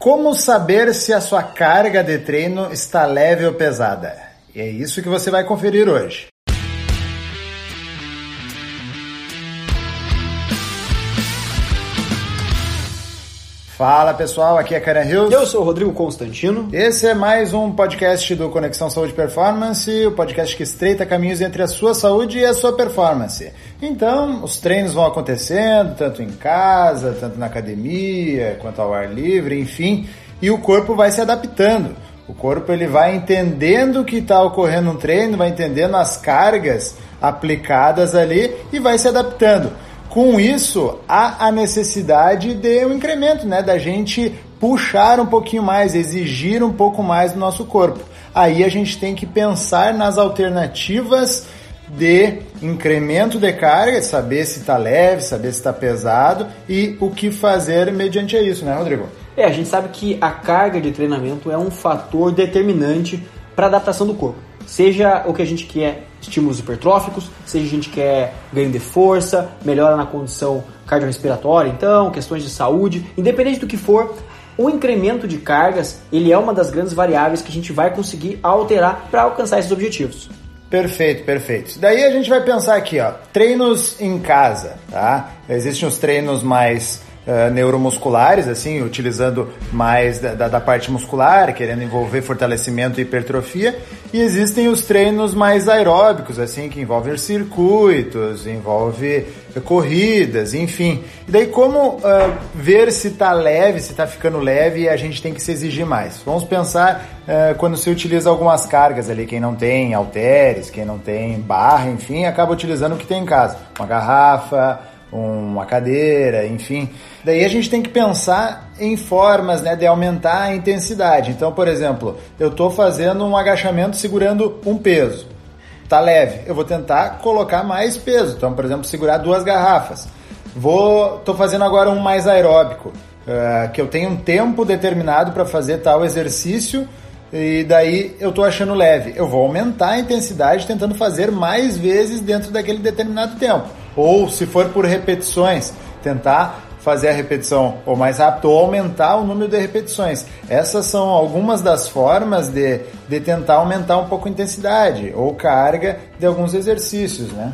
Como saber se a sua carga de treino está leve ou pesada? E é isso que você vai conferir hoje. Fala pessoal, aqui é Karen Hills. Eu sou o Rodrigo Constantino. Esse é mais um podcast do Conexão Saúde Performance, o podcast que estreita caminhos entre a sua saúde e a sua performance. Então, os treinos vão acontecendo, tanto em casa, tanto na academia, quanto ao ar livre, enfim, e o corpo vai se adaptando. O corpo ele vai entendendo que está ocorrendo um treino, vai entendendo as cargas aplicadas ali e vai se adaptando. Com isso, há a necessidade de um incremento, né? Da gente puxar um pouquinho mais, exigir um pouco mais do nosso corpo. Aí a gente tem que pensar nas alternativas de incremento de carga, saber se está leve, saber se está pesado e o que fazer mediante isso, né, Rodrigo? É, a gente sabe que a carga de treinamento é um fator determinante para a adaptação do corpo. Seja o que a gente quer, estímulos hipertróficos, seja a gente quer ganho de força, melhora na condição cardiorrespiratória, então, questões de saúde, independente do que for, o incremento de cargas, ele é uma das grandes variáveis que a gente vai conseguir alterar para alcançar esses objetivos. Perfeito, perfeito. Daí a gente vai pensar aqui, ó, treinos em casa, tá? Existem os treinos mais uh, neuromusculares, assim, utilizando mais da, da, da, parte muscular, querendo envolver fortalecimento e hipertrofia, e existem os treinos mais aeróbicos, assim, que envolvem circuitos, envolve corridas, enfim. E daí como uh, ver se está leve, se está ficando leve, a gente tem que se exigir mais. Vamos pensar uh, quando se utiliza algumas cargas ali, quem não tem halteres, quem não tem barra, enfim, acaba utilizando o que tem em casa, uma garrafa, uma cadeira, enfim. Daí a gente tem que pensar em formas né, de aumentar a intensidade. Então, por exemplo, eu estou fazendo um agachamento segurando um peso. Tá leve, eu vou tentar colocar mais peso. Então, por exemplo, segurar duas garrafas. Vou, tô fazendo agora um mais aeróbico, uh, que eu tenho um tempo determinado para fazer tal exercício e daí eu tô achando leve. Eu vou aumentar a intensidade tentando fazer mais vezes dentro daquele determinado tempo. Ou se for por repetições, tentar fazer a repetição ou mais rápido ou aumentar o número de repetições. Essas são algumas das formas de, de tentar aumentar um pouco a intensidade ou carga de alguns exercícios, né?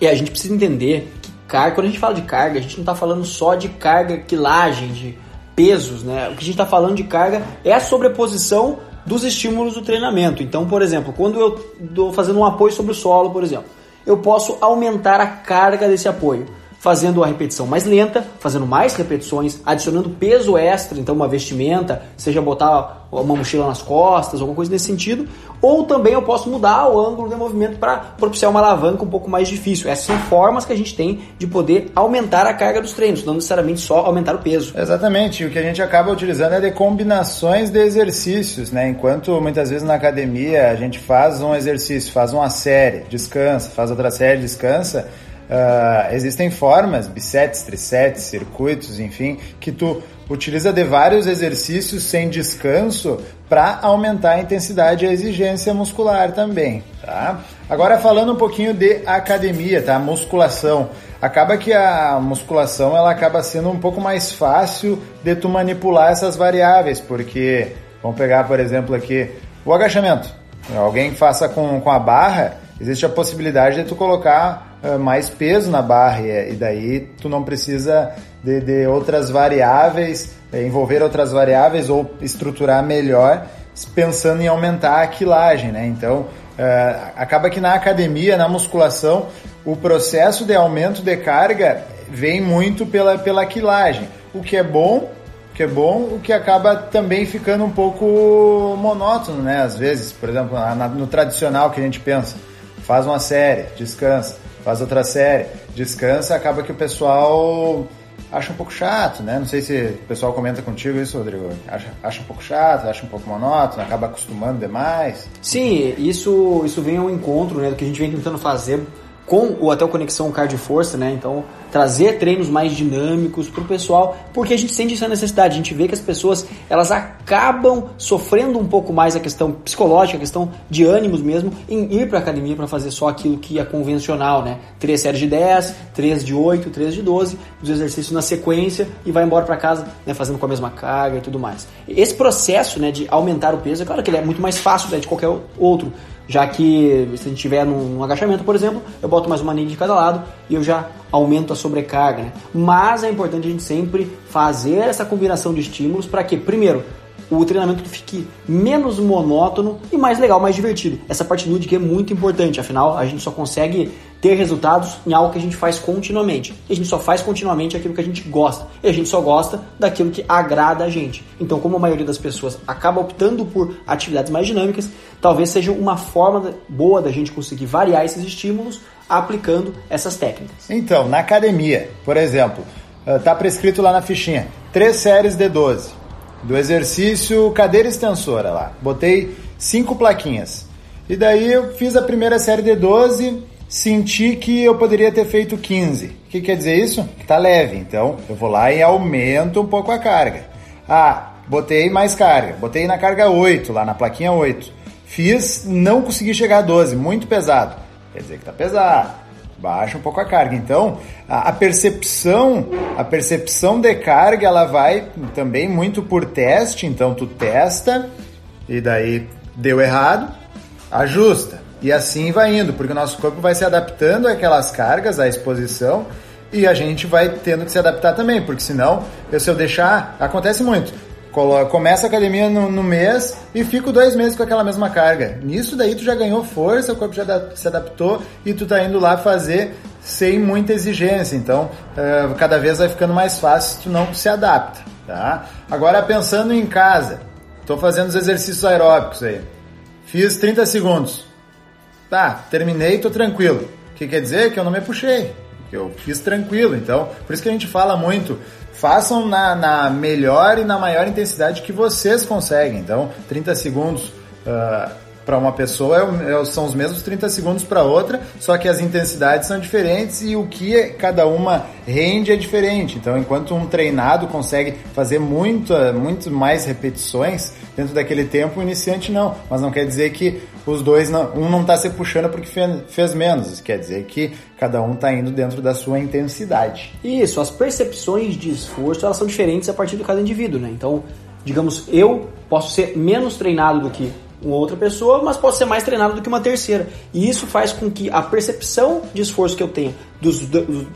E a gente precisa entender que carga, quando a gente fala de carga, a gente não está falando só de carga quilagem, de pesos, né? O que a gente está falando de carga é a sobreposição dos estímulos do treinamento. Então, por exemplo, quando eu estou fazendo um apoio sobre o solo, por exemplo, eu posso aumentar a carga desse apoio fazendo a repetição mais lenta, fazendo mais repetições, adicionando peso extra, então uma vestimenta, seja botar uma mochila nas costas, alguma coisa nesse sentido, ou também eu posso mudar o ângulo de movimento para propiciar uma alavanca um pouco mais difícil. Essas são formas que a gente tem de poder aumentar a carga dos treinos, não necessariamente só aumentar o peso. Exatamente, o que a gente acaba utilizando é de combinações de exercícios, né? Enquanto muitas vezes na academia a gente faz um exercício, faz uma série, descansa, faz outra série, descansa, Uh, existem formas, bisets, trisets, circuitos, enfim, que tu utiliza de vários exercícios sem descanso para aumentar a intensidade e a exigência muscular também, tá? Agora falando um pouquinho de academia, tá? Musculação. Acaba que a musculação ela acaba sendo um pouco mais fácil de tu manipular essas variáveis, porque vamos pegar, por exemplo, aqui o agachamento. Alguém faça com, com a barra, existe a possibilidade de tu colocar uh, mais peso na barra e, e, daí tu não precisa de, de outras variáveis, eh, envolver outras variáveis ou estruturar melhor pensando em aumentar a quilagem, né? Então, uh, acaba que na academia, na musculação, o processo de aumento de carga vem muito pela, pela quilagem, o que é bom, que é bom, o que acaba também ficando um pouco monótono, né? Às vezes, por exemplo, na, no tradicional que a gente pensa, faz uma série, descansa, faz outra série, descansa, acaba que o pessoal acha um pouco chato, né? Não sei se o pessoal comenta contigo isso, Rodrigo. Acha, acha um pouco chato, acha um pouco monótono, acaba acostumando demais. Sim, isso, isso vem ao encontro né, do que a gente vem tentando fazer com o até Conexão Cardio Força, né? Então, trazer treinos mais dinâmicos para o pessoal, porque a gente sente essa necessidade, a gente vê que as pessoas elas acabam sofrendo um pouco mais a questão psicológica, a questão de ânimos mesmo, em ir para a academia para fazer só aquilo que é convencional, né? Três séries de 10, três de 8, três de 12, os exercícios na sequência e vai embora para casa, né, fazendo com a mesma carga e tudo mais. Esse processo, né, de aumentar o peso, é claro que ele é muito mais fácil né, de qualquer outro, já que se a gente tiver num, agachamento, por exemplo, eu boto mais uma anilha de cada lado e eu já aumento a sobrecarga. Né? Mas é importante a gente sempre fazer essa combinação de estímulos para que, primeiro, o treinamento fique menos monótono e mais legal, mais divertido. Essa parte lúdica é muito importante, afinal a gente só consegue ter resultados em algo que a gente faz continuamente. E a gente só faz continuamente aquilo que a gente gosta. E a gente só gosta daquilo que agrada a gente. Então, como a maioria das pessoas acaba optando por atividades mais dinâmicas, talvez seja uma forma boa da gente conseguir variar esses estímulos aplicando essas técnicas. Então, na academia, por exemplo, está eh, prescrito lá na fichinha, três séries de 12 do exercício cadeira extensora lá. Botei cinco plaquinhas. E daí eu fiz a primeira série de 12, senti que eu poderia ter feito 15. O que quer dizer isso? Que tá leve. Então eu vou lá e aumento um pouco a carga. Ah, botei mais carga. Botei na carga 8, lá na plaquinha 8. Fiz, não consegui chegar a 12, muito pesado. Quer dizer que tá pesado baixa um pouco a carga. Então, a, a, percepção, a percepção de carga, ela vai também muito por teste. Então, tu testa e daí deu errado, ajusta. E assim vai indo, porque o nosso corpo vai se adaptando àquelas cargas, à exposição, e a gente vai tendo que se adaptar também, porque senão, se eu deixar, acontece muito começa a academia no, no, mês e fico dois meses com aquela mesma carga. Nisso daí tu já ganhou força, o corpo já se adaptou e tu tá indo lá fazer sem muita exigência. Então, uh, cada vez vai ficando mais fácil se tu não se adapta, tá? Agora pensando em casa, tô fazendo os exercícios aeróbicos aí. Fiz 30 segundos. Tá, terminei, tô tranquilo. O que quer dizer? Que eu não me puxei que eu fiz tranquilo. Então, por isso que a gente fala muito, façam na, na melhor e na maior intensidade que vocês conseguem. Então, 30 segundos uh, para uma pessoa é, é, são os mesmos 30 segundos para outra, só que as intensidades são diferentes e o que cada uma rende é diferente. Então, enquanto um treinado consegue fazer muito, muito mais repetições dentro daquele tempo, o iniciante não. Mas não quer dizer que os dois, não, um não está se puxando porque fez menos. Isso quer dizer que cada um está indo dentro da sua intensidade. Isso, as percepções de esforço elas são diferentes a partir de cada indivíduo, né? Então, digamos, eu posso ser menos treinado do que uma outra pessoa, mas posso ser mais treinado do que uma terceira. E isso faz com que a percepção de esforço que eu tenho dos,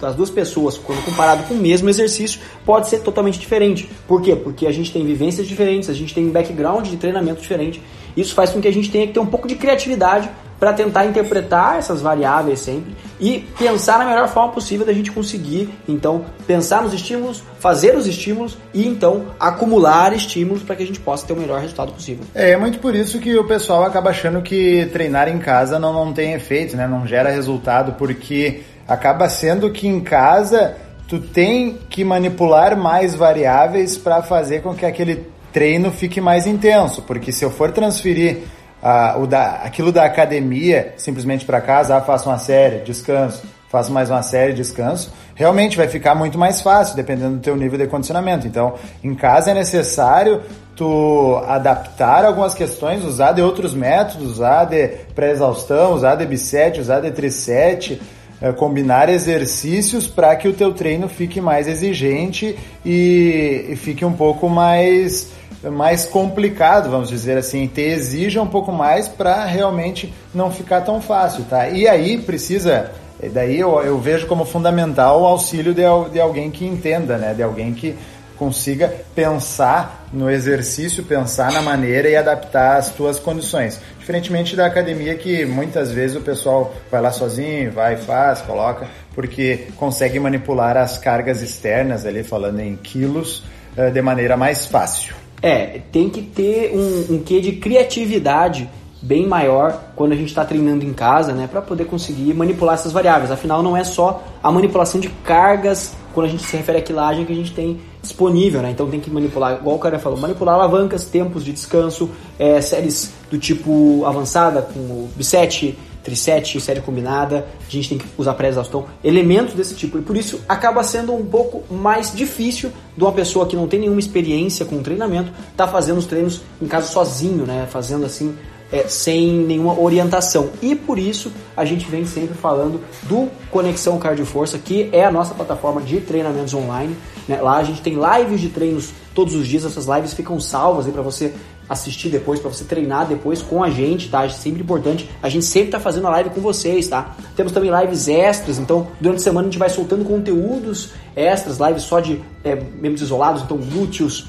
das duas pessoas, quando comparado com o mesmo exercício, pode ser totalmente diferente. Por quê? Porque a gente tem vivências diferentes, a gente tem um background de treinamento diferente. Isso faz com que a gente tenha que ter um pouco de criatividade para tentar interpretar essas variáveis sempre e pensar na melhor forma possível da gente conseguir, então, pensar nos estímulos, fazer os estímulos e então acumular estímulos para que a gente possa ter o melhor resultado possível. É, é muito por isso que o pessoal acaba achando que treinar em casa não, não tem efeito, né? Não gera resultado, porque acaba sendo que em casa tu tem que manipular mais variáveis para fazer com que aquele treino fique mais intenso, porque se eu for transferir ah, o da, aquilo da academia simplesmente para casa, ah, faço uma série, descanso, faço mais uma série, descanso, realmente vai ficar muito mais fácil, dependendo do teu nível de condicionamento. Então, em casa é necessário tu adaptar algumas questões, usar de outros métodos, usar de pré-exaustão, usar de bisete, usar de trisete, eh, combinar exercícios para que o teu treino fique mais exigente e, e fique um pouco mais mais complicado, vamos dizer assim, te exija um pouco mais para realmente não ficar tão fácil, tá? E aí precisa, daí eu, eu vejo como fundamental o auxílio de, de alguém que entenda, né? De alguém que consiga pensar no exercício, pensar na maneira e adaptar as tuas condições. Diferentemente da academia que muitas vezes o pessoal vai lá sozinho, vai, faz, coloca, porque consegue manipular as cargas externas ali, falando em quilos, eh, de maneira mais fácil. É, tem que ter um, um quê de criatividade bem maior quando a gente está treinando em casa, né, para poder conseguir manipular essas variáveis. Afinal, não é só a manipulação de cargas quando a gente se refere à quilagem que a gente tem disponível, né? Então tem que manipular, igual o cara falou, manipular alavancas, tempos de descanso, é, séries do tipo avançada com o bisete, trisete, série combinada, a gente tem que usar pré-exaustão, elementos desse tipo. E por isso acaba sendo um pouco mais difícil de uma pessoa que não tem nenhuma experiência com treinamento tá fazendo os treinos em casa sozinho, né? Fazendo assim é, sem nenhuma orientação. E por isso a gente vem sempre falando do Conexão Cardio Força, que é a nossa plataforma de treinamentos online. Né? Lá a gente tem lives de treinos todos os dias, essas lives ficam salvas para você assistir depois, para você treinar depois com a gente, tá? É sempre importante. A gente sempre tá fazendo a live com vocês, tá? Temos também lives extras, então durante a semana a gente vai soltando conteúdos extras, lives só de é, membros isolados, então glúteos,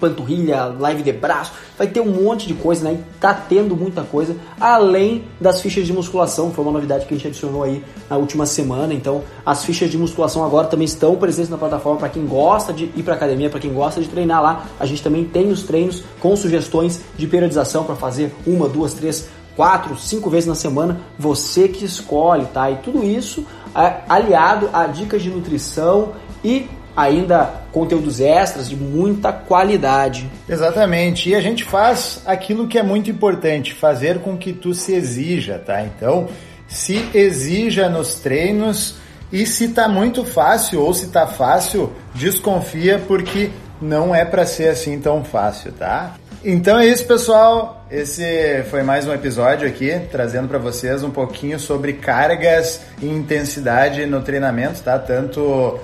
panturrilha, live de braço, vai ter um monte de coisa, né? E tá tendo muita coisa, além das fichas de musculação, foi uma novidade que a gente adicionou aí na última semana. Então, as fichas de musculação agora também estão presentes na plataforma para quem gosta de ir para academia, para quem gosta de treinar lá. A gente também tem os treinos com sugestões de periodização para fazer uma, duas, três, quatro, cinco vezes na semana, você que escolhe, tá? E tudo isso é, aliado a dicas de nutrição e ainda conteúdos extras de muita qualidade. Exatamente. E a gente faz aquilo que é muito importante, fazer com que tu se exija, tá? Então, se exija nos treinos e se tá muito fácil ou se tá fácil, desconfia porque não é para ser assim tão fácil, tá? Então é isso, pessoal. Esse foi mais um episódio aqui, trazendo para vocês um pouquinho sobre cargas e intensidade no treinamento, tá? Tanto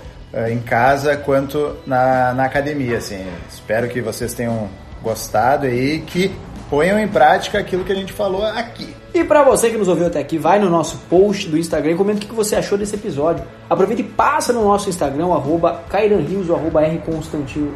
em casa quanto na, na academia. Assim. Espero que vocês tenham gostado e que ponham em prática aquilo que a gente falou aqui. E para você que nos ouviu até aqui, vai no nosso post do Instagram e comenta o que você achou desse episódio. Aproveita e passa no nosso Instagram, arroba Rios, arroba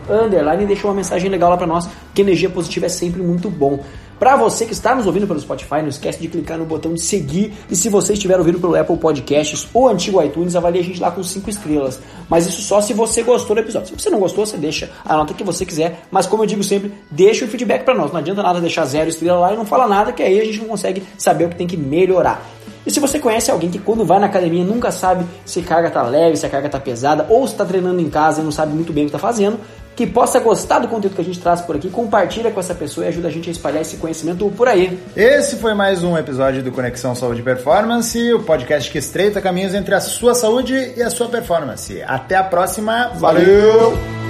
underline, e deixa uma mensagem legal lá para nós, que energia positiva é sempre muito bom. Para você que está nos ouvindo pelo Spotify, não esquece de clicar no botão de seguir. E se você estiver ouvindo pelo Apple Podcasts ou antigo iTunes, avalie a gente lá com 5 estrelas. Mas isso só se você gostou do episódio. Se você não gostou, você deixa a nota que você quiser. Mas como eu digo sempre, deixa o feedback para nós. Não adianta nada deixar zero estrela lá e não falar nada, que aí a gente não consegue saber o que tem que melhorar. E se você conhece alguém que quando vai na academia nunca sabe se a carga tá leve, se a carga tá pesada, ou se está treinando em casa e não sabe muito bem o que está fazendo, que possa gostar do conteúdo que a gente traz por aqui, compartilha com essa pessoa e ajuda a gente a espalhar esse conhecimento por aí. Esse foi mais um episódio do Conexão Saúde e Performance, o podcast que estreita caminhos entre a sua saúde e a sua performance. Até a próxima. Valeu.